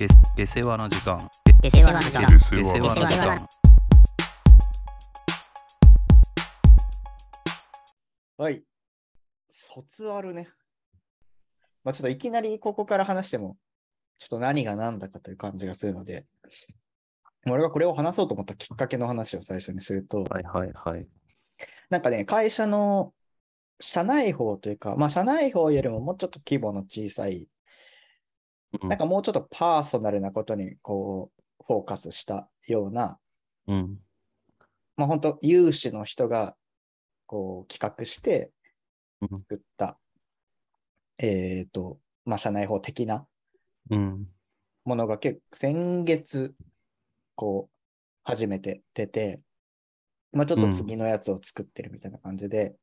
で出世話の時間出世話の時間出世話の時間はい。卒アルね。まあちょっといきなりここから話しても、ちょっと何が何だかという感じがするので、俺がこれを話そうと思ったきっかけの話を最初にすると、はいはいはい。なんかね、会社の社内法というか、まあ社内法よりももうちょっと規模の小さい、うんなんかもうちょっとパーソナルなことにこう、フォーカスしたような、うん。まあ本当有志の人がこう企画してうん作った、えっ、と、まあ社内法的なうん。ものが結構先月、こう、初めて出て、まあちょっと次のやつを作ってるみたいな感じで、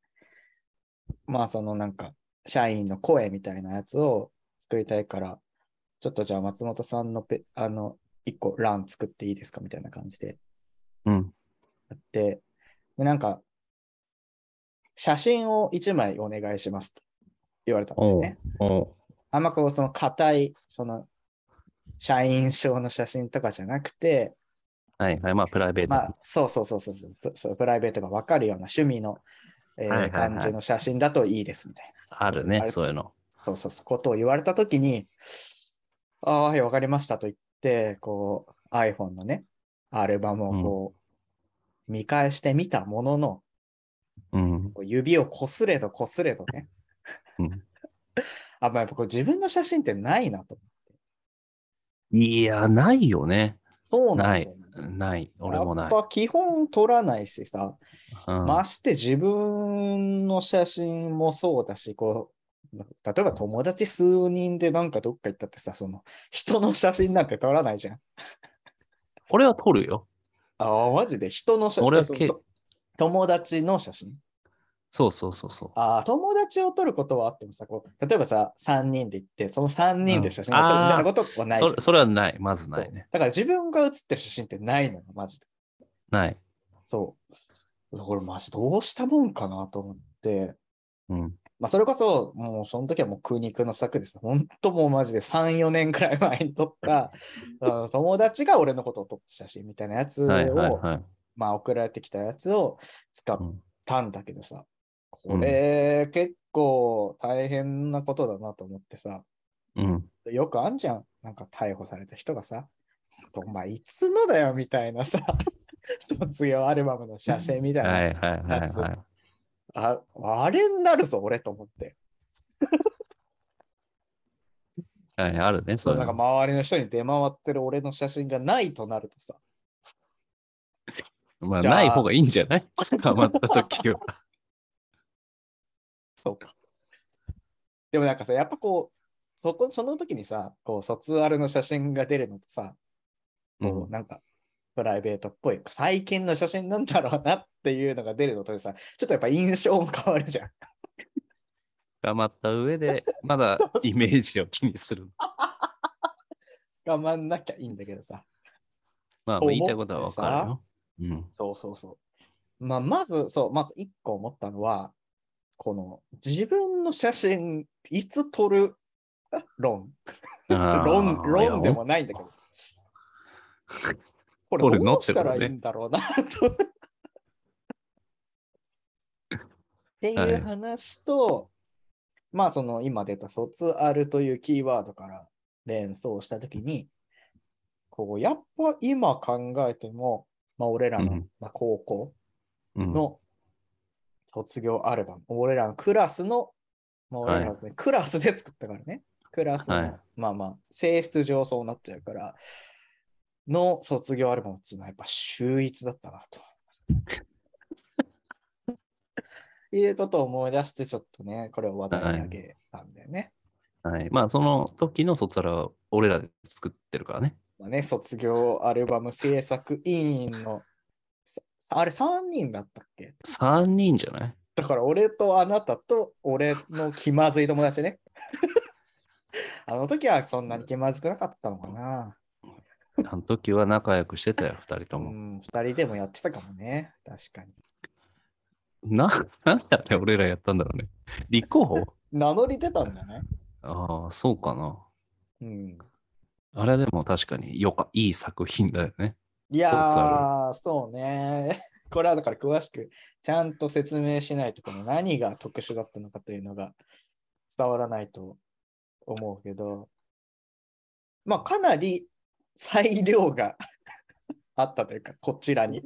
まあそのなんか、社員の声みたいなやつを作りたいから、ちょっとじゃあ松本さんのペ、あの、一個欄作っていいですかみたいな感じでうん。やって、で、なんか、写真を一枚お願いしますと言われたんだよおうね。あんまこう、その硬い、その、社員証の写真とかじゃなくて、はいはい。まあ、プライベート。まあ、そうそうそうそうそうプライベートが分かるような趣味の、えー感じの写真だといいですみたいな。あるねそういうの。そうそうそう、ことを言われたときに、ああ、はい、分かりましたと言って、こう、iPhone のね、アルバムをこう、見返してみたものの、うん。指をこすれどこすれどね。うん あ、まあ、やっぱこう自分の写真ってないなと。いや、ないよね。そうなんだよねない。俺もないやっ。ぱ基本撮らないしさ、うんまして自分の写真もそうだし、こう、例えば友達数人でなんかどっか行ったってさ、その人の写真なんて撮らないじゃん。俺は撮るよ。ああ、マジで？人の写真？俺は友達の写真？そうそうそうそう。ああ、友達を撮ることはあってもさ、こう例えばさ、3人で行って、その3人で写真を撮るうんみたいなことはないじゃんそれそれはない。まずないね。だから自分が写ってる写真ってないのよ、マジで。ない。そう。これマジどうしたもんかなと思って、うん。まあそれこそ、もうその時はもう苦肉の策です。本当もうマジで3、4年くらい前に撮った、友達が俺のことを撮った写真みたいなやつを、はいはいはい。まあ送られてきたやつを使っうんたんだけどさ、これ結構大変なことだなと思ってさ、うん。よくあんじゃん。なんか逮捕された人がさ、お前いつのだよみたいなさ、卒業アルバムの写真みたいな。はいはいはいはい。ああれになるぞ、俺と思って。はい、あるね、そなんか。周りの人に出回ってる俺の写真がないとなるとさ、まあ、ない方がいいんじゃない？捕まった時は。そうか。でもなんかさ、やっぱこう、そこ、その時にさ、こう、卒アルの写真が出るのとさ、こう、うんなんか、プライベートっぽい、最近の写真なんだろうなっていうのが出るのとでさ、ちょっとやっぱ印象も変わるじゃん。捕まった上で、まだイメージを気にする。我慢なきゃいいんだけどさ。まあ、言いたいことはわかるよ。うん。そうそうそう。まあ、まず、そう、まず一個思ったのは、この自分の写真、いつ撮る？論。論、論でもないんだけどさ。これどうしたらいいんだろうな。と。っていう話と、まあその今出た卒アルというキーワードから連想したときに、こうやっぱ今考えても、まあ俺らの、うん。まあ、高校うん。の卒業アルバム、俺らのクラスの、まあ、俺らのねクラスで作ったからね。クラスの、はい。まあまあ、性質上そうなっちゃうから、の卒業アルバムっていうのはやっぱ秀逸だったなと。いうことを思い出して、ちょっとね、これを話題にあげたんだよね。はい。まあ、その時の卒アルは俺らで作ってるからね。まあね、卒業アルバム制作委員の、さあれ3人だったっけ？3人じゃない？だから俺とあなたと俺の気まずい友達ね。あの時はそんなに気まずくなかったのかな。あの時は仲良くしてたよ、2人とも。うん、2人でもやってたかもね。確かに。な、なんやって俺らやったんだろうね。立候補？名乗り出たんだね。ああ、そうかな。うん。あれでも確かによか、いい作品だよね。いやそうー、そうね。これはだから詳しくちゃんと説明しないと、この何が特殊だったのかというのが伝わらないと思うけど、まあかなり裁量があったというか、こちらに。チ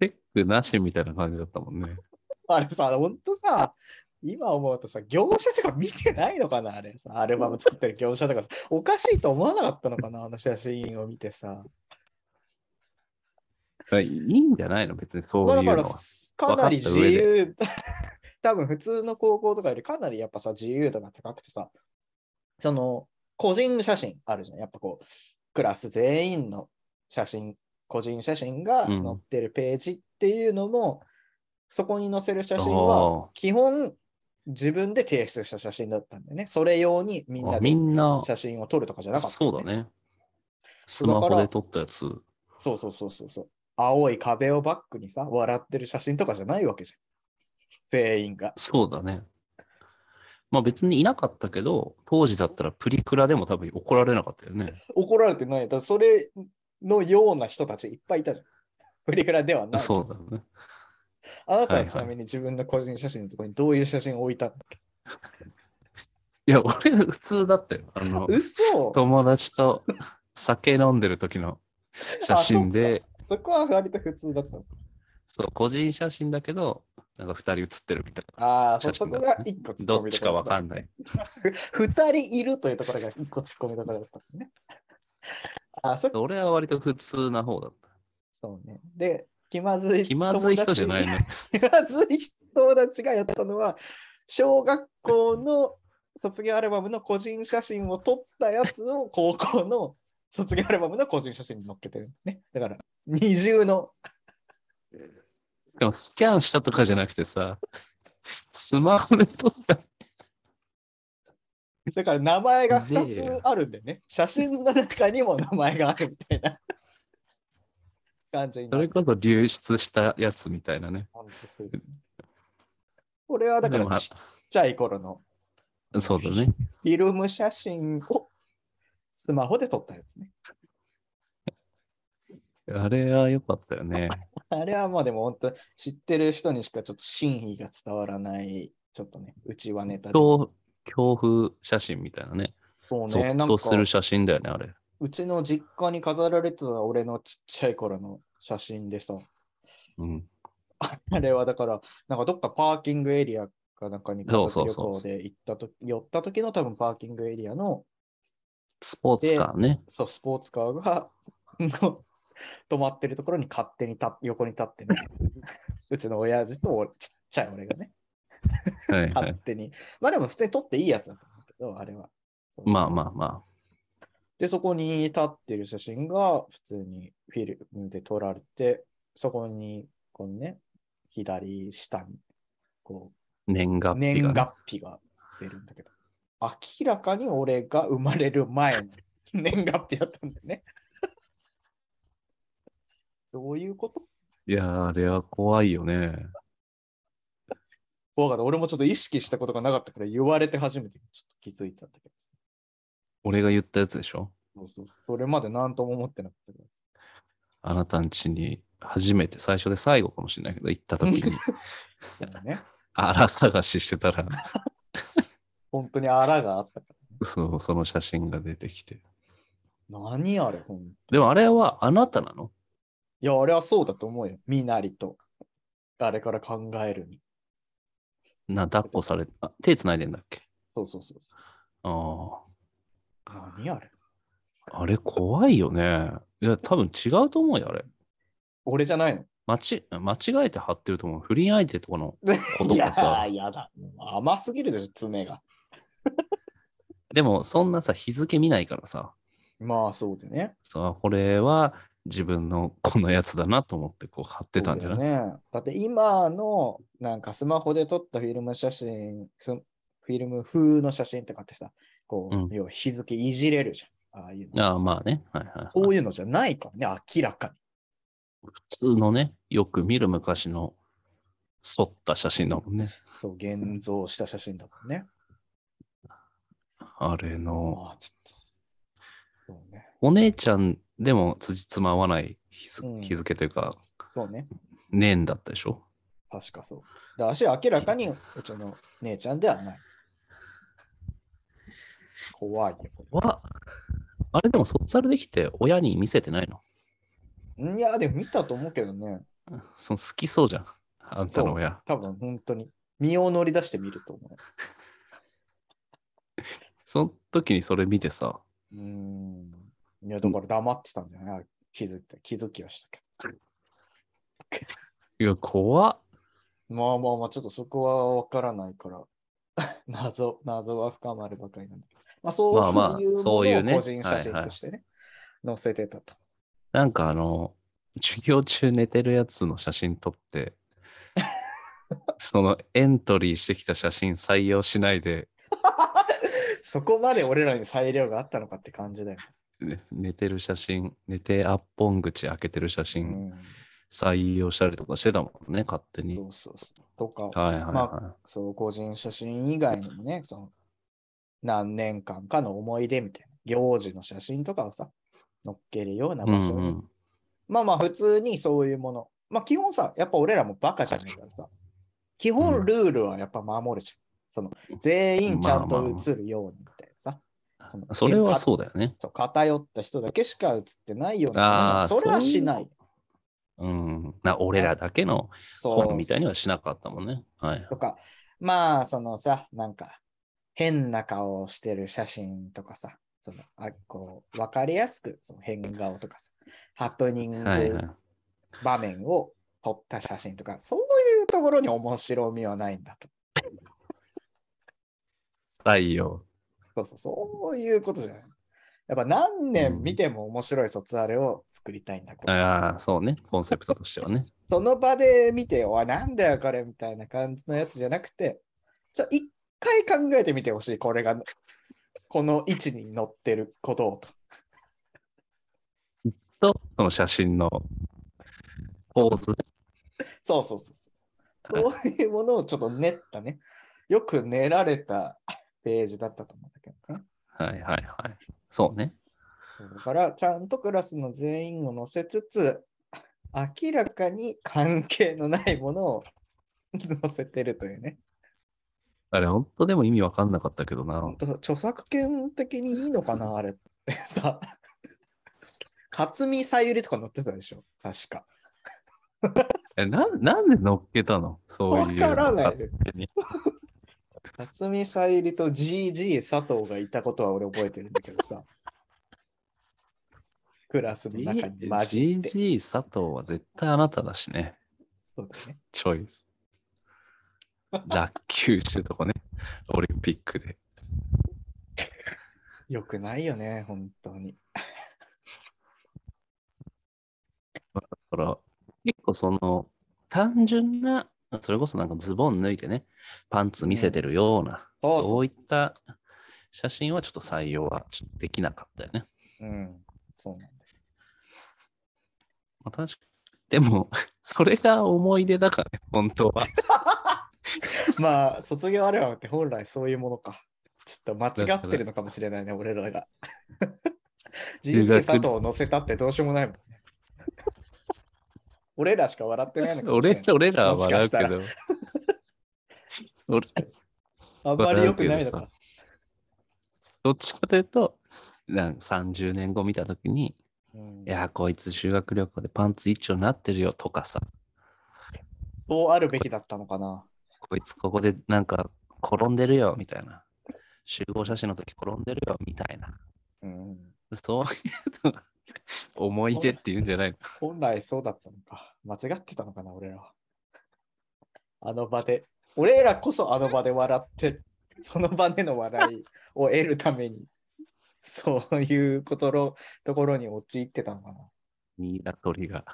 ェックなしみたいな感じだったもんね。あれさ、ほんとさ、今思うとさ、業者とか見てないのかなあれさ、アルバム作ってる業者とかさ、おかしいと思わなかったのかなあの写真を見てさ。いいんじゃないの？別にそうまあだからいうのは。、かなり自分かった上由、多分普通の高校とかよりかなりやっぱさ、自由度が高くてさ、その、個人写真あるじゃん。やっぱこう、クラス全員の写真、個人写真が載ってるページっていうのも、そこに載せる写真は、基本自分で提出した写真だったんだよね。それ用にみんあなで写真を撮るとかじゃなかった、そうだ。ね。スマホで撮ったやつ。そうそうそうそうそう。青い壁をバックにさ、笑ってる写真とかじゃないわけじゃん。全員が。そうだね。まあ別にいなかったけど、当時だったらプリクラでも多分怒られなかったよね。怒られてない。だそれのような人たちいっぱいいたじゃん。プリクラではない。そうだね。あなたはちなみに自分の個人写真のところにどういう写真を置いたんだっけ？いや、俺普通だったよ。あの、嘘友達と酒飲んでる時の写真で、そこは割と普通だったの。そう、個人写真だけど、なんか二人写ってるみたいああ、そそこが一個突っな。込みどっちかわかんない。二人いるというところが一個突っ込みどころだったのね。あ、そ俺は割と普通な方だった。そうね。で、気まずい気まずい人じゃないね。気まずい友達がやったのは、小学校の卒業アルバムの個人写真を撮ったやつを高校の卒業アルバムの個人写真に載っけてるね。だから、二重の、でもスキャンしたとかじゃなくてさ、スマホで撮った。だから名前が2でつあるんだよね。写真の中にも名前があるみたいな感じになる。それこそ流出したやつみたいなね。これはだからちっちゃい頃のそうだね。フィルム写真をスマホで撮ったやつね。あれは良かったよね。あれはまあでも本当知ってる人にしかちょっと真意が伝わらない、ちょっとね、うちはネタで。恐恐怖写真みたいなね。ゾそうね、なんかする写真だよね、あれ。うちの実家に飾られてた俺のちっちゃい頃の写真でさ、うん。あれはだから、なんかどっかパーキングエリアかなんかに家族旅そうそうそう行で行ったと寄った時の多分パーキングエリアのスポーツカーね。そうスポーツカーがの 止まってるところに勝手に立っ横に立ってね、うちの親父と俺ちっちゃい俺がね、はいはい。勝手に。まあでも普通に撮っていいやつだったんだけど、あれは。まあまあまで、そこに立ってる写真が普通にフィルムで撮られて、そこに、このね、左下に、こあ、年月う、年日が、ね。月日が出るんだけど、明らかに俺が生まれる前の年月日だったんだよね。どういうこと？いやー、あれは怖いよね。怖かった。俺もちょっと意識したことがなかったから言われて初めてちょっと気づいたんだけど。俺が言ったやつでしょ？そうそうそれまで何とも思ってなかったから。あなたん家に初めて、最初で最後かもしれないけど、行った時に、そうね。荒探ししてたら、本当にあらがあったか そう、その写真が出てきて。ら。何あれ、ほんでもあれはあなたなの？いや、あれはそうだと思うよ。みなりと。あれから考えるに。な、抱っこされ、あ、手繋いでんだっけ？そうそうそう。ああ。何あれ？あれ怖いよね。いや、多分違うと思うよ、あれ。俺じゃないの？間ち間違えて貼ってると思う。不倫相手とかの こといやかさ。ー、やだ。甘すぎるでしょ、爪が。でも、そんなさ、日付見ないからさ、まあ、そうでね。さこれは自分のこのやつだなと思ってこう貼ってたんじゃない、だよね。だって今の、なんかスマホで撮ったフィルム写真、フフィルム風の写真とかってさ、こう、うん要は日付いじれるじゃん。ああいうの。ああ、まあね。はいはい、はい。そういうのじゃないからね、明らかに。普通のね、よく見る昔の反った写真だもんね。そう、現像した写真だもんね。あれの、ああ、ちょっと。そうね。お姉ちゃんでも辻褄合わない日付,、というか、そうね。年だったでしょ？確かそう。だし、明らかにうちの姉ちゃんではない。怖いよ。こわあれでも卒アルできて親に見せてないの？れいや、でも見たと思うけどね。その好きそうじゃん。あんたの親。多分本当に。身を乗り出してみると思 その時にそれ見てさ、う。ん。いや、だから黙ってたんじゃない？気づいた気づきはしたけ いや、怖っ。ど。まあまあまあ、ちょっとそこはわからないから。謎、謎は深まるばかりなんだ。まあそういうまあまあそういうね個人写真としてね、載せてたと。なんかあの、授業中寝てるやつの写真撮って、そのエントリーしてきた写真採用しないで、そこまで俺らに裁量があったのかって感じだよ。ね寝てる写真、寝てアッポン口開けてる写う真ん。採用したりとかしてたもんね、勝手に。そうそうそう。とか、はいはいはい。まそう、個人写真以外にもね、その、何年間かの思い出みたいな、行事の写真とかをさ、載っけるような場所に、うんうんまあまあ普通にそういうもの。まあ基本さ、やっぱ俺らもバカじゃないからさ、基うん本ルールはやっぱ守るじゃん。その、全員ちゃんとまあまあ写るようにみたいなさ。そのそれはかそうだよね。そう偏った人だけしか写ってないようなそれはしない。うん。な俺らだけのそう本みたいにはしなかったもんね。はい。とか、まあ、そのさ、なんか、変な顔をしてる写真とかさ、そのあこう分かりやすくその変顔とかさ、ハプニンはいはいグ。場面を撮った写真とか、そういうところに面白みはないんだと。採用。そうそう、そういうことじゃない。やっぱ何年見ても面白い卒アルを作りたいんだ、これああ、そうね。コンセプトとしてはね。その場で見て、おい、なんだよ、これみたいな感じのやつじゃなくて、ちょ、一回考えてみてほしい、これが、この位置に乗ってることをと。と、その写真のポーズ。そうそうそうそう。そういうものをちょっと練ったね。よく練られたページだったと思うんだけどね。はいはいはい。そうね。だから、ちゃんとクラスの全員を載せつつ、明らかに関係のないものを載せてるというね。あれ、本当でも意味わかんなかったけどな。本当著作権的にいいのかな、あれってさ。勝見さゆりとか載ってたでしょ、確か。えななんで乗っけたの？そういうの。わからない勝手に勝見さゆりと GG 佐藤がいたことは俺覚えてるんだけどさ。クラスの中に混じって。GG 佐藤は絶対あなただしね。そうだね。チョイス。落球してるとこね。オリンピックで。よくないよね、本当に。だから、結構その、単純な、それこそなんかズボン脱いでね、パンツ見せてるような、そうそうそうそういった写真はちょっと採用はちょっとできなかったよね。うん。そうなんだよ。まあ、確かでも、それが思い出だからね、本当は。まあ、卒業アルバムって本来そういうものか。ちょっと間違ってるのかもしれないね、俺らが。GG 佐藤を載せたってどうしようもないもんね。俺らしか笑ってないのかもしれない。俺俺らは笑うけもど。俺あんまり良くないのか。どっちかというと、なんか30年後見たときに、うんいや、こいつ修学旅行でパンツ一丁になってるよとかさ、そうあるべきだったのかな。こいつここでなんか転んでるよみたいな。集合写真の時転んでるよみたいな。うん、そういうのが 思い出っていうんじゃないの？本来そうだったのか。間違ってたのかな、俺らは。あの場で、俺らこそあの場で笑って、その場での笑いを得るために、そういうことろところに陥ってたのかな。ミイラ取りが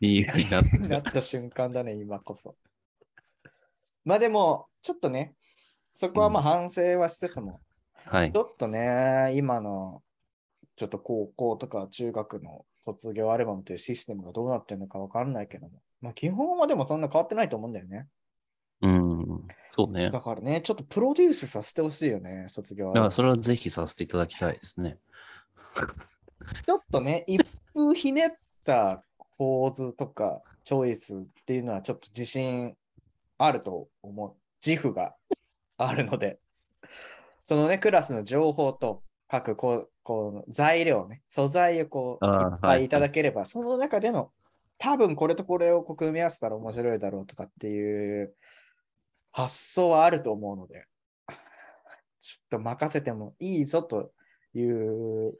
ミイラになって なった瞬間だね、今こそ。まあでも、ちょっとね、そこはまあ反省はしつつも、はいち。ょっとね、今のちょっと高校とか中学の卒業アルバムというシステムがどうなってるのかわかんないけども、まあ基本はでもそんな変わってないと思うんだよね。うん。うん。そうね。だからね、ちょっとプロデュースさせてほしいよね、卒業だからそれはぜひさせていただきたいですね。ちょっとね、一風ひねった構図とかチョイスっていうのはちょっと自信あると思う。自負があるので、そのね、クラスの情報と各こうこう材料ね、素材をこういっぱいいただければ、その中での多分これとこれをこう組み合わせたら面白いだろうとかっていう発想はあると思うので、ちょっと任せてもいいぞという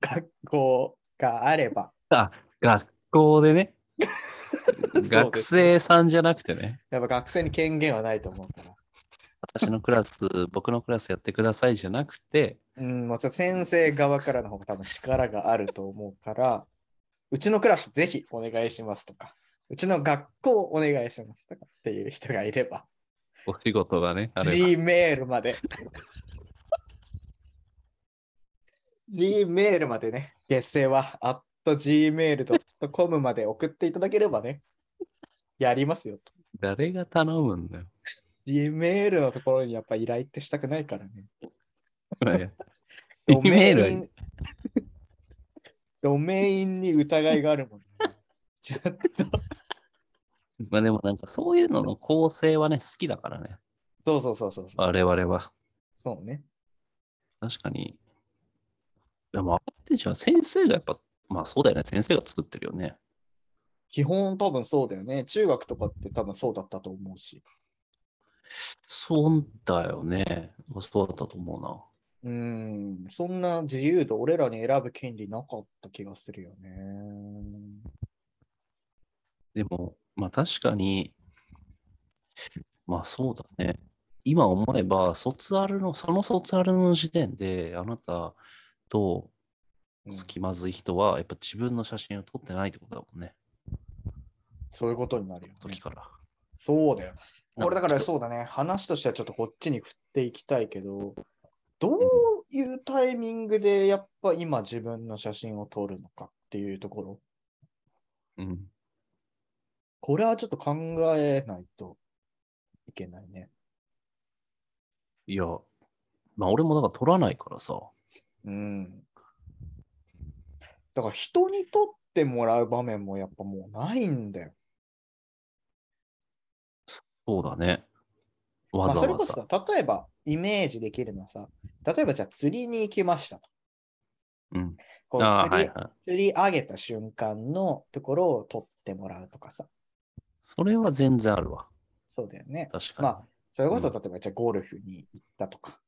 学校があれば、あ、学校でね。学生さんじゃなくてね。やっぱ学生に権限はないと思うから。私のクラス、僕のクラスやってくださいじゃなくて、うん、もうちょっと先生側からの方が多分力があると思うから、うちのクラスぜひお願いしますとか、うちの学校お願いしますとかっていう人がいれば、お仕事がね、G メールまで。G メールまでね、月生は at gmail.com まで送っていただければね、やりますよと。誰が頼むんだよ。G メールのところにやっぱ依頼ってしたくないからね。ド E メイン、ドメインに疑いがあるもん、ね。ちょっと、まあでもなんかそういうのの構成はね、好きだからね。そうそうそうそうそう。我々は。そうね。確かに。でも、あってじゃあ先生がやっぱ、まあそうだよね。先生が作ってるよね。基本多分そうだよね。中学とかって多分そうだったと思うし。そうだよね。そうだったと思うな。うーん、そんな自由度俺らに選ぶ権利なかった気がするよね。でも、まあ確かに、まあそうだね。今思えば、卒アルの、その卒アルの時点で、あなたとうん気まずい人は、やっぱ自分の写真を撮ってないってことだもんね。そういうことになるよね時。から。そうだよ。これだからなんかそうだね。話としてはちょっとこっちに振っていきたいけど、どういうタイミングでやっぱ今自分の写真を撮るのかっていうところ。うん。これはちょっと考えないといけないね。いや、まあ俺もだから撮らないからさ。うん。だから人に撮ってもらう場面もやっぱもうないんだよ。そうだね。わまあざわざ。それこそさ、例えばイメージできるのはさ、例えばじゃあ釣りに行きましたと。うん。こうああ、釣りはいはい。釣り上げた瞬間のところを撮ってもらうとかさ。それは全然あるわ。そうだよね。確かに。まあ、それこそうん例えばじゃあゴルフに行ったとかっ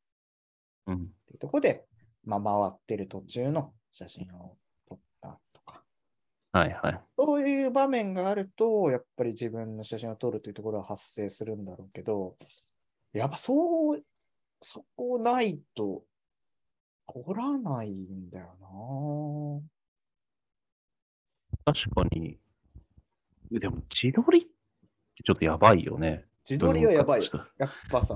うん。ていうところで、まあ、回ってる途中の写真を。はいはい。そういう場面があると、やっぱり自分の写真を撮るというところは発生するんだろうけど、やっぱそう、そこないと撮らないんだよ確かに。でも、自撮りってちょっとやばいよね。な自撮りはやばいやっぱさ、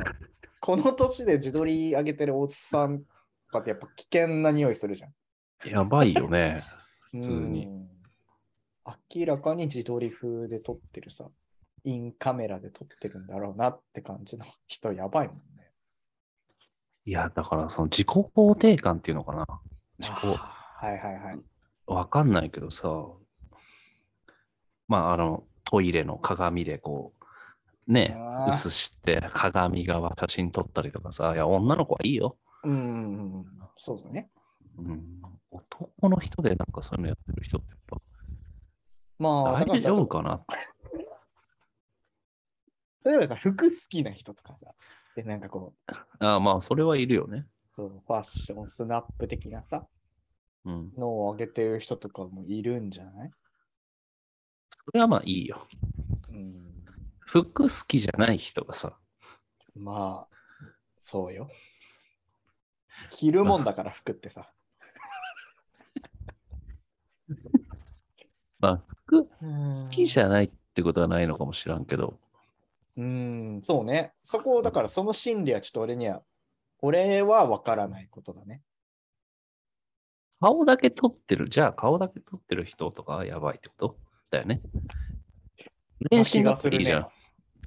この年で自撮り上げてるおっさんとかってやっぱ危険な匂いするじゃん。やばいよね。普通うに。ん明らかに自撮り風で撮ってるさ、インカメラで撮ってるんだろうなって感じの人やばいもんね。いや、だからその自己肯定感っていうのかな。自己、はいはいはい。わかんないけどさ、まあ、あの、トイレの鏡でこう、ね映して鏡側写真撮ったりとかさ、いや、女の子はいいよ。うん、そうだね。うん、男の人でなんかそういうのやってる人ってやっまあ、ぱ大丈夫かかな？例えば服好きな人とかさ、で、なんかこう、ああまあ、それはいるよね。そうファッション、スナップ的なさ、うん。のを上げてる人とかもいるんじゃない？それはまあいいよ。うん。服好きじゃない人がさ、まあ、そうよ。着るもんだから服ってさ。まあ、服好好きじゃないってことはないのかもしらんけど、うん、そうね。そこ、だからその心理はちょっと俺には、俺は分からないことだね。顔だけ撮ってる、じゃあ顔だけ撮ってる人とかはやばいってこと？だよね。全身だったらいいじゃん。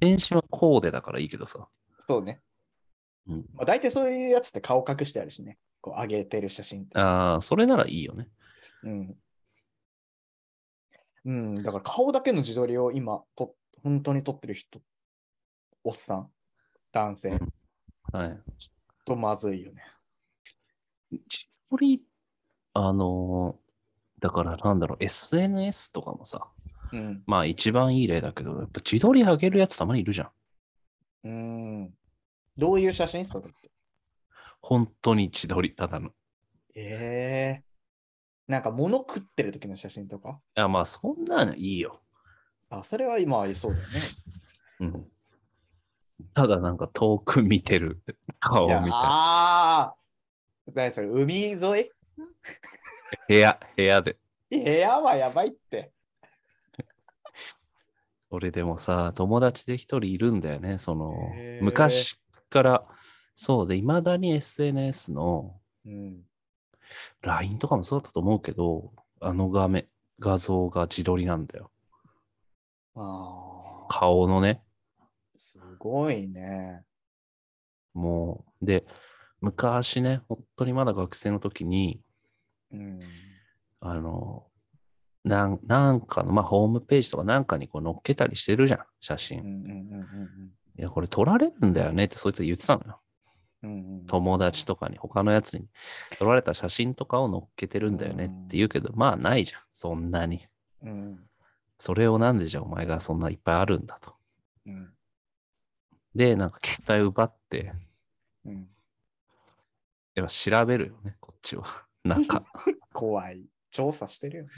返信はコーデだからいいけどさ。そうね。うん、まあ、大体そういうやつって顔隠してあるしね。こう上げてる写真ってさ。ああ、それならいいよね。うん。うん、だから顔だけの自撮りを今と、本当に撮ってる人、おっさん、男性、うんはい。とまずいよね。自撮り、あのーだからなんだろう、SNS とかもさ、うん。まあ一番いい例だけど、やっぱ自撮り上げるやつたまにいるじゃん。うん。どういう写真？それって。本当に自撮り、ただの。いええなんか物食ってる時の写真とか？や、まあそんなのいいよ。あ、それは今ありそうだよね。うん。ただなんか遠く見てる顔みたいな。ああ何それ、海沿い？部屋、部屋で。部屋はやばいって。俺でもさ、友達で一人いるんだよね。その昔から、そうで、いまだに SNS のうん。LINE とかもそうだったと思うけど、あの画面、画像が自撮りなんだよ。ああ、顔のね。すごいね。もう、で、昔ね、本当にまだ学生の時に、うん。あの、なんなんかの、まあ、ホームページとかなんかにこう載っけたりしてるじゃん、写うん真。うんうんうんいや、これ撮られるんだよねってそいつ言ってたのよ。友達とかに、他のやつに撮られた写真とかを載っけてるんだよねって言うけど、まあないじゃん、そんなに。うんそれをなんでじゃあお前がそんないっぱいあるんだと。うんで、なんか携帯奪って、うん。やっぱ調べるよね、こっちは。なんか。怖い。調査してるよね。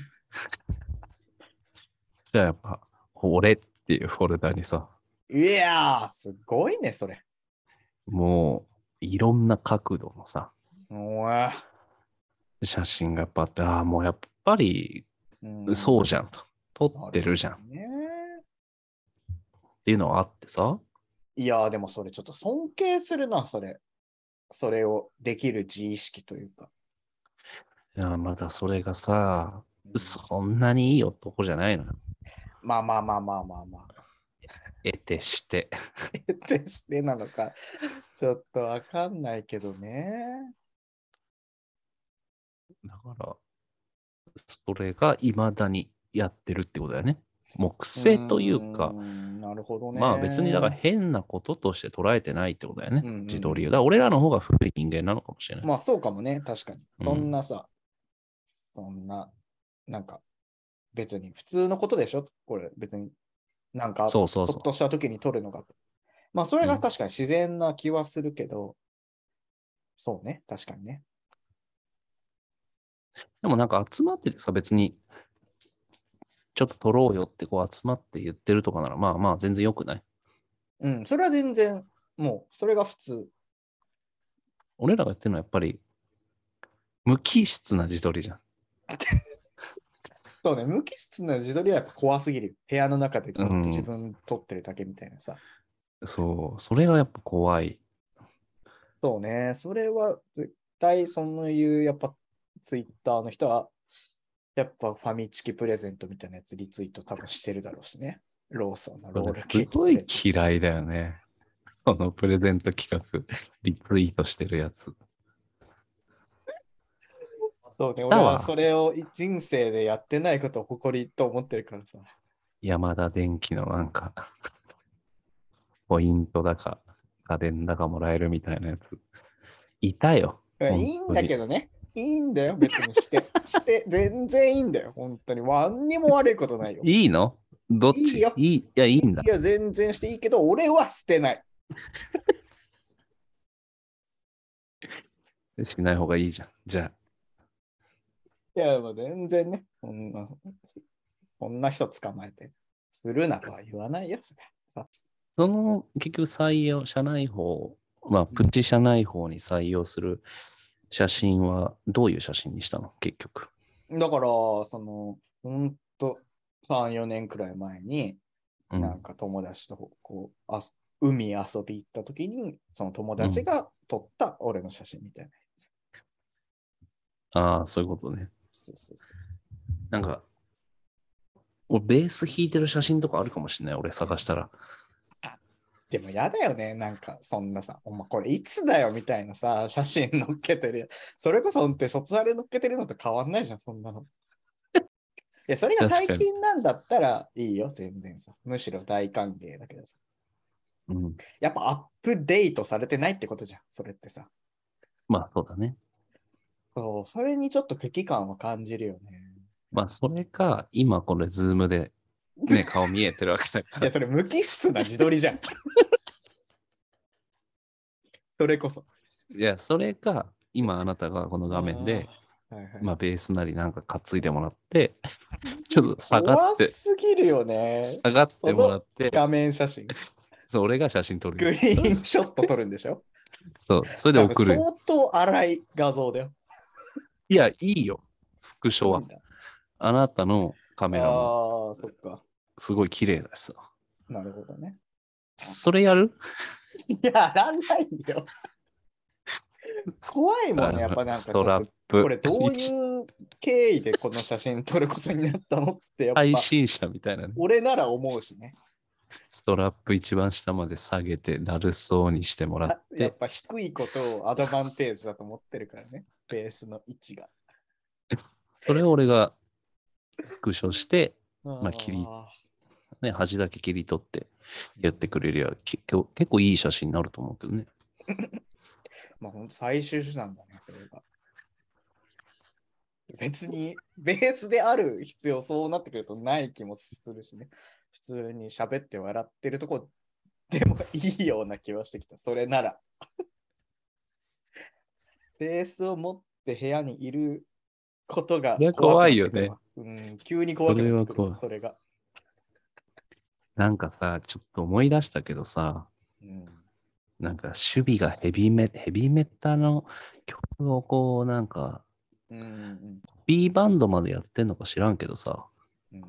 じゃあやっぱ、俺っていうフォルダにさ、いやー、すごいね、それ。もういろんな角度のさ、写真がやっぱあって、ああ、もうやっぱりうんそうじゃんと。撮ってるじゃんっねていうのはあってさ、いやー、でもそれちょっと尊敬するな、それ。それをできる自意識というか。いや、まだそれがさ、うんそんなにいい男じゃないのよ。まあまあまあまあまあまあ。得てして。ってしてなのか、ちょっとわかんないけどね。だから、それが未だにやってるってことだよね。もう癖というか、んなるほどね。まあ別にだから変なこととして捉えてないってことだよね。うんうん自撮りを。だから俺らの方が古い人間なのかもしれない。まあそうかもね、確かに。うんそんなさ、そんな、なんか、別に普通のことでしょ？これ、別に。なんか、そうそうそうちょっとした時に撮るのが。まあそれが確かに自然な気はするけど、そうね、確かにね。でもなんか集まっててさ、別に、ちょっと撮ろうよってこう集まって言ってるとかなら、まあまあ全然良くない？うん、それは全然、もう、それが普通。俺らがやってるのはやっぱり、無機質な自撮りじゃん。そうね、無機質な自撮りはやっぱ怖すぎる。部屋の中で自分撮ってるだけみたいなさ。そう、それがやっぱ怖い。そうね、それは絶対そういうやっぱツイッターの人はやっぱファミチキプレゼントみたいなやつリツイート多分してるだろうしね。ローソンのロールケーキすごい。嫌いだよね。このプレゼント企画、リツイートしてるやつ。そうね、だ俺はわそれを人生でやってないことを誇りと思ってるからさ。山田電機のなんか、ポイントだか、家電だかもらえるみたいなやつ。いたよ。いいんだけどね。いいんだよ、別にして。して、全然いいんだよ、本当に。何にも悪いことないよ。いいの？どっち？いいよいい？いや、いいんだい。や、全然していいけど、俺はしてない。しない方がいいじゃん。じゃあ。いや、もう全然ね、こんな、こんな人捕まえて、するなとは言わないやつね。さその結局採用、社内法、まあ、プチ社内法に採用する写真はどういう写真にしたの？結局。だから、その、ほんと、3、4年くらい前に、うんなんか友達とこうあす海遊び行った時に、その友達が撮った俺の写真みたいなやつ。ああ、そういうことね。そうそうそうなんか、俺ベース弾いてる写真とかあるかもしれない。俺探したら。あでもやだよね、なんかそんなさ、お前これいつだよみたいなさ、写真載っけてる。それこそって卒アル載っけてるのと変わんないじゃん、そんなの。いや、それが最近なんだったらいいよ、全然さ。むしろ大歓迎だけどさ。うん。やっぱアップデートされてないってことじゃん、それってさ。まあそうだね。そう、それにちょっと危機感は感じるよね。まあそれか、今これズームで、ね、顔見えてるわけだか いや、ら。それ無機質な自撮りじゃん。それこそ。いや、それか、今あなたがこの画面で、あー、はいはいまあベースなりなんか担いでもらって、ちょっと下がって、怖すぎるよね。下がってもらってその、画面写真。そう、俺が写真撮スクるよ。リーンショット撮るんでしょ？そう、それで送る相当荒い画像だよ。いや、いいよ、スクショはあなたのカメラもああ、そっか。すごい綺麗だしさ。なるほどね。それやる？やらないよ。怖いもんね、やっぱなんかちストラッ。プ。これどういう経緯でこの写真撮ることになったのってやっぱ配信者みたいなね。俺なら思うしね。ストラップ一番下まで下げて、だるそうにしてもらっあやて、っぱ低いことをアドバンテージだと思ってるからね。ベースの位置が。それを俺がスクショして、まあ切りね、端だけ切り取ってやってくれりゃ、き結構結構いい写真になると思うけどね。まあ本当最終手段だね、それが。別にベースである必要そうなってくるとない気もするしね。普通に喋って笑ってるとこでもいいような気はしてきた。それなら。ベースを持って部屋にいることがそれは怖いよね。うん、急に怖くなってくるわそそれが。なんかさ、ちょっと思い出したけどさ、うん。なんか守備がヘビーメヘビーメタの曲をこう、なんか、うんうんコピーバンドまでやってんのか知らんけどさ、うん。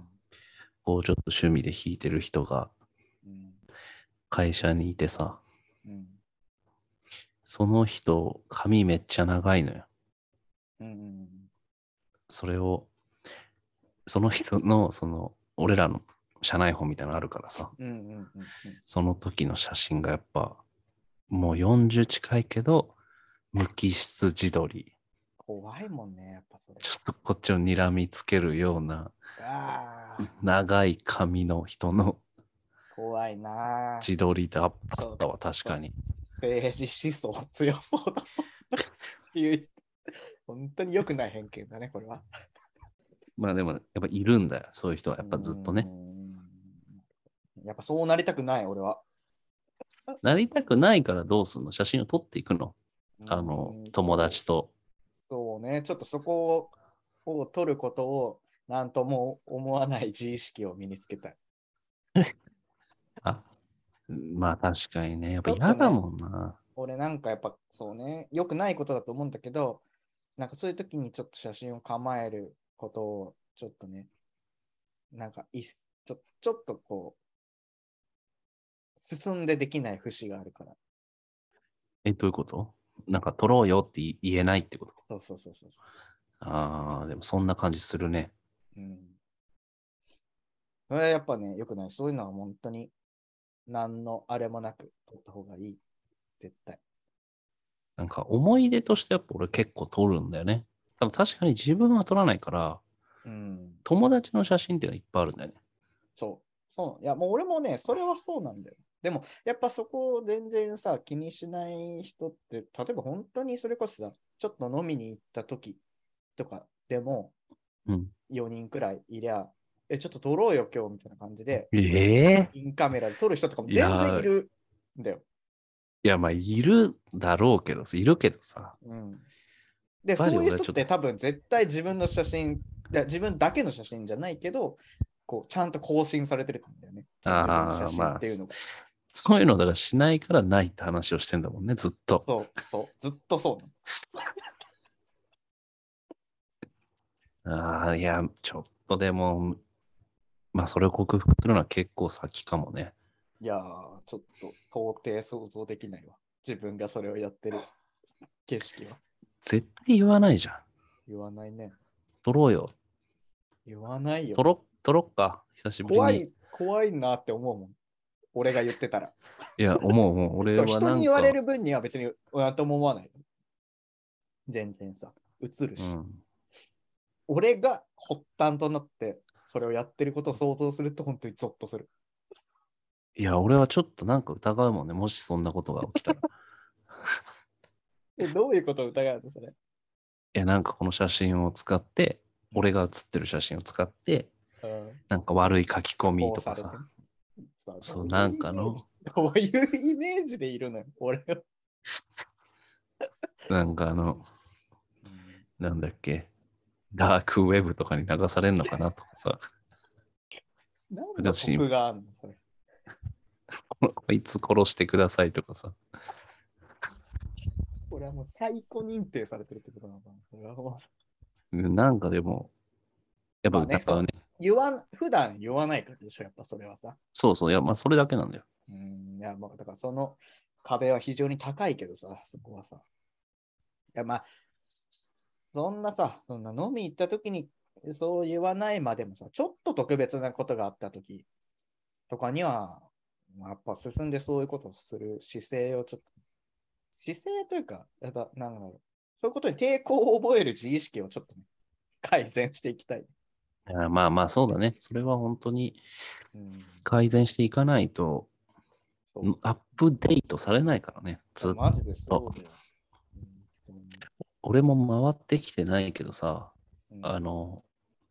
こうちょっと趣味で弾いてる人がうん。会社にいてさ、うんその人、髪めっちゃ長いのよ。うんうんそれを、その人の、その、俺らの社内本みたいなのあるからさ、うんうんうんうんその時の写真がやっぱ、もう40近いけど、無機質自撮り。怖いもんね、やっぱそれ。ちょっとこっちを睨みつけるような長い髪の人の怖いなあ。自撮りであったわ、確かに。政治思想強そうだっていう人本当に良くない偏見だね、これは。まあでも、やっぱいるんだよ、そういう人は、やっぱずっとねう。ん。やっぱそうなりたくない、俺は。なりたくないからどうすんの？写真を撮っていくの？あのうん、友達と。そうね、ちょっとそこをを取ることを何とも思わない自意識を身につけたい。あ、まあ確かにね。やっぱ嫌だもんな。俺なんかやっぱそうね、良くないことだと思うんだけど、なんかそういう時にちょっと写真を構えることをちょっとね、なんかいっちょちょっとこう、進んでできない節があるから。え、どういうこと？なんか撮ろうよって言言えないってこと？そうそうそうそうそああ、でもそんな感じするね。う。うん。それはやっぱね、良くない。そういうのは本当に何のあれもなく撮った方がいい。絶対。なんか思い出としてやっぱ俺結構撮るんだよね。多分確かに自分は撮らないから、うん。友達の写真っていうのはいっぱいあるんだよね。そう。そう。いや、もう俺もね、それはそうなんだよ。でも、やっぱそこを全然さ、気にしない人って、例えば本当にそれこそさ、ちょっと飲みに行った時とかでも、うん。4人くらいいりゃ、え、ちょっと撮ろうよ、今日みたいな感じで、ええインカメラで撮る人とかも全然いるんだよ。いや、まあ、いるだろうけど、いるけどさ。うん。で、そういう人って多分絶対自分の写真、自分だけの写真じゃないけど、こう、ちゃんと更新されてるんだよね。あー自分の写真っていうのが。そういうのだからしないからないって話をしてんだもんね、ずっと。そう、そう、ずっとそうなの。ああ、いや、ちょっとでも、まあ、それを克服するのは結構先かもね。いやー、ちょっと到底想像できないわ。自分がそれをやってる景色は。絶対言わないじゃん。言わないね。撮ろうよ。言わないよ撮。ろ、撮ろっか。久しぶりに。怖い、怖いなって思うもん。俺が言ってたら。いや、思う、思う。俺はなんか。人に言われる分には別になんとも思わない。全然さ、映るし。うん。俺が発端となって、それをやってることを想像すると本当にゾッとする。いや、俺はちょっとなんか疑うもんね。もしそんなことが起きたら。いえどういうことを疑うのそれ。や、なんかこの写真を使って、俺が写ってる写真を使って、うんなんか悪い書き込みとかされさ。てそうそう、なんかの、どういうイメージでいるのよ、俺は。なんかあの、なんだっけ、ダークウェブとかに流されるのかなとかさ、なんで僕があるのそれ。こ いつ殺してくださいとかさ、これはもう最高認定されてるってことなのかななんかでも、やっぱまあねね。言わん、普段言わないからでしょ、やっぱそれはさ。そうそう、いや、まあそれだけなんだよ。うん、いや、まあ、だからその壁は非常に高いけどさ、そこはさ。いや、まあ、そんなさ、そんな飲み行った時にそう言わないまでもさ、ちょっと特別なことがあった時とかには、まあやっぱ進んでそういうことをする姿勢をちょっと、姿勢というか、やっぱ、なんだろう、そういうことに抵抗を覚える自意識をちょっとね、改善していきたい。いやまあまあそうだね。それは本当にうん、改善していかないと、そう。アップデートされないからね。ずっとマジでそうだよ。うん俺も回ってきてないけどさ、うんあの、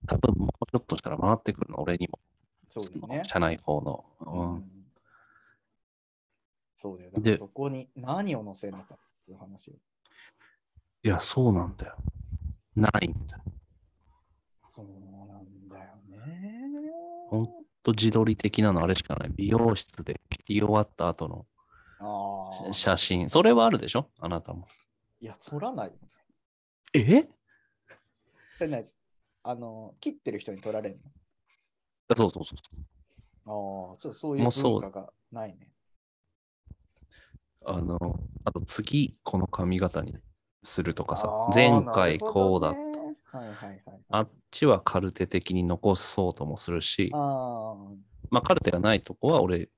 多分もうちょっとしたら回ってくるの、俺にも。そうだよね。社内法の。ううんんそうだよ。だからでそこに何を載せるのかっていう話を。いや、そうなんだよ。ないんだよ。そうなんだよね。ほんと自撮り的なのあれしかない。美容室で切り終わった後の。写真。それはあるでしょ？あなたも。いや、撮らない。え？それね、あの、切ってる人に撮られるそうそうそうそう。の。ああ、そうそういう文化がないね。あの、あと次、この髪型にするとかさあ、ー前回こうだなるほどねはいはいはい。あっちはカルテ的に残そうともするし、あまあカルテがないとこは俺、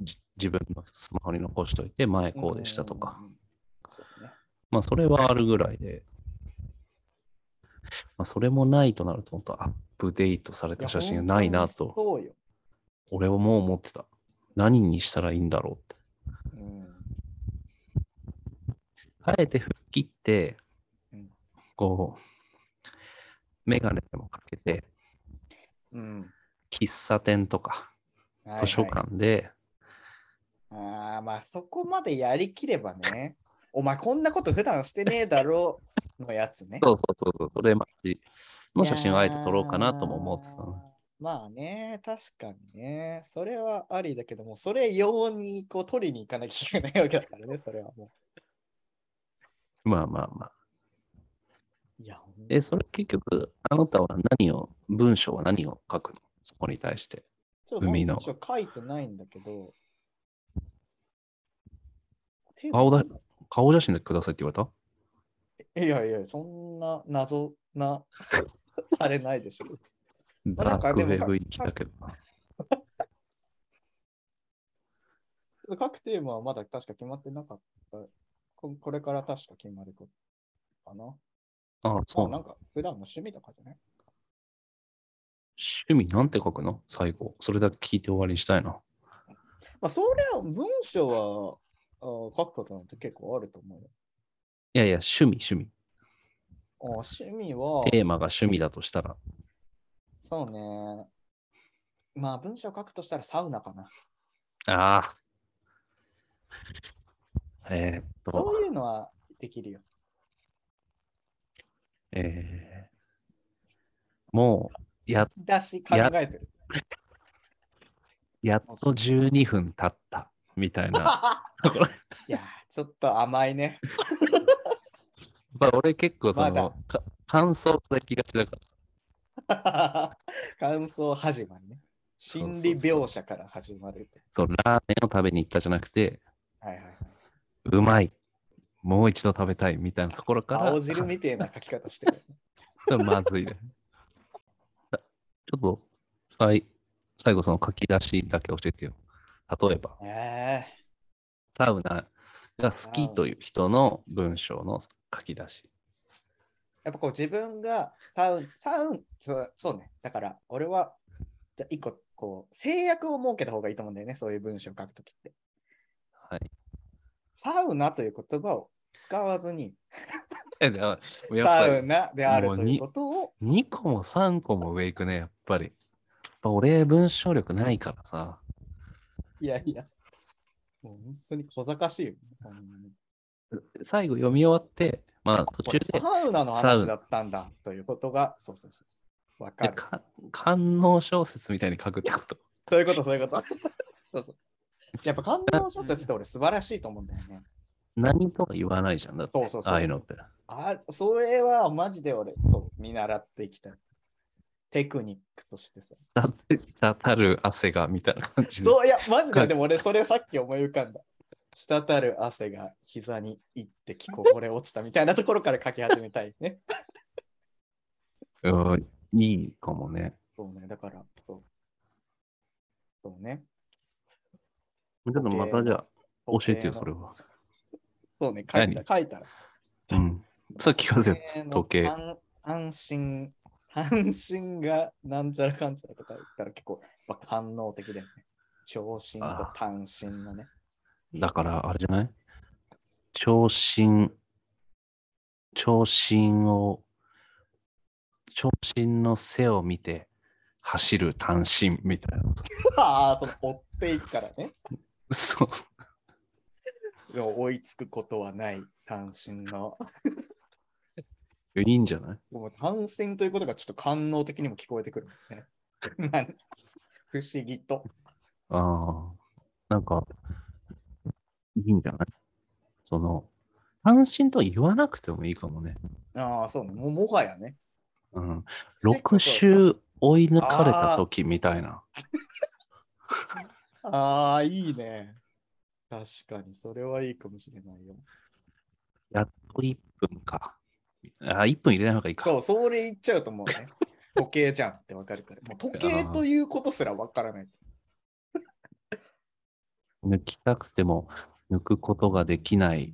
じ自分のスマホに残しといて、前あ。こうでしたとか。まあそれはあるぐらいで、まあそれもないとなると、本当アップデートされた写真がないなと、そうよ。俺はもう思ってた。何にしたらいいんだろうって。うん。あえて吹っ切ってうん、こう、メガネでもかけて、うん。喫茶店とかはいはい図書館で、ああ、まあそこまでやりきればね。お前こんなこと普段してねえだろのやつね。そうそうそうそう、それマジの写真をあえて撮ろうかなとも思ってたの。まあね、確かにね。それはありだけども、それ用にこう取りに行かなきゃいけないわけだからね、それはもまあまあまあ。う。いや、え、それ結局、あなたは何を、文章は何を書くの？そこに対して。ちょ文章書いてないんだけど。手顔だが顔写真でくださいって言われた？いやいや、そんな謎な あれないでしょ。まあなんかでもェブ行きだけどな。各テーマはまだ確か決まってなかった。ここれから確か決まることかな。ああ、そうなんか普段の趣味とかじゃない？趣味なんて書くの？最後。それだけ聞いて終わりにしたいな。まあ、それは文章はあー書くことなんて結構あると思うよ。いやいや、趣味、趣味。あー趣味は、テーマが趣味だとしたら。そうね。まあ文章書くとしたらサウナかな。ああ。えーっと、そういうのはできるよ。えー、もう、や、引き出し考えてる。やっと12分経った、みたいな。いやー、ちょっと甘いね。まあ、俺結構そまだの、か感想できがちだから。感想始まりね。心理描写から始まる。そう、ラーメンを食べに行ったじゃなくて、はいはいはい。うまい。もう一度食べたいみたいなところから、青汁みたいな書き方してる。ちょっとまずいね。ちょっと、さい最後その書き出しだけ教えてよ。例えば、えサウナが好きという人の文章の書き出し。やっぱこう自分がサウン、サウン、そうそうね。だから俺は、じゃあ一個こう制約を設けた方がいいと思うんだよね。そういう文章を書くときって。はい。サウナという言葉を使わずに、サウナであるということを、2個も3個も上行くね、やっぱり。やっぱ俺文章力ないからさ。いやいや、もう本当に小賢しいよ、ね。最後読み終わって、まあ途中でサウナの話だったんだということが、そうそうそう。わかる。えか官能小説みたいに書くってこと。そういうこと、そういうこと。そうそう。やっぱ感動小説って俺素晴らしいと思うんだよね。何とは言わないじゃん。だって、そうそうそうそうああいうのって。あそれはマジで俺、そう、見習っていきたい。テクニックとしてさ。だって、滴る汗がみたいな感じで。そう、いや、マジで、でも俺、それさっき思い浮かんだ。滴る汗が膝に一滴こぼれ落ちたみたいなところから書き始めたいね。うんいいかもね。そうね、だから、そう。そうね。ちょっとまたじゃあ教えてよ、それは。そうね、書いた書いたら。うん。それ聞かせよ、時計。安安心、安心がなんちゃらかんちゃらとか言ったら結構反応的だよね。長身と短身のね。だから、あれじゃない？長身、長身を、長身の背を見て走る単身みたいな。ああ、その追っていくからね。そう。追いつくことはない単身の。いいんじゃない？単身ということがちょっと官能的にも聞こえてくる、ね。不思議と。ああ、なんか、いいんじゃない？その、単身とは言わなくてもいいかもね。ああ、そうね。もうもはやね。うん。6周追い抜かれた時みたいな。ああ、いいね。確かに、それはいいかもしれないよ。やっと1分か。あ、1分入れない方がいいか。そう、それ言っちゃうともうね、時計じゃんってわかるから。もう時計ということすらわからない。抜きたくても抜くことができない。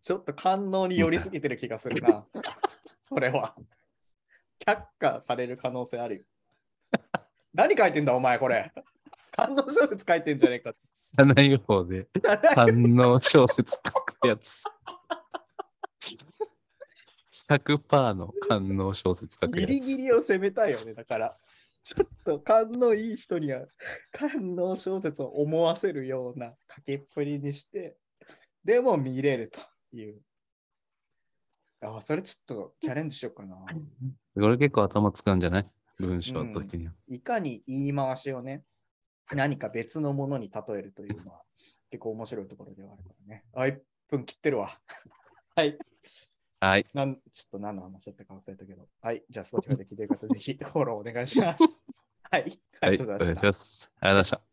ちょっと官能に寄りすぎてる気がするな。これは。却下される可能性あるよ。何書いてんだ、お前、これ。官能小説書いてんじゃねえかって。内容で反応小説書くやつ。100%の官能小説書くやつ。ギリギリを攻めたいよね、だから。ちょっと勘のいい人には官能小説を思わせるような書きっぷりにして、でも見れるという。あ、それちょっとチャレンジしようかな。これ結構頭使うんじゃない？文章の時には。いかに言い回しをね、何か別のものに例えるというのは結構面白いところではあるからね。あ、1分切ってるわ。はい。はい。なんちょっと何の話だったか忘れたけど。はい。じゃあ、Spotify で聞いてる方、ぜひフォローお願いします。はい。ありがとうございましたし。ます。ありがとうございました。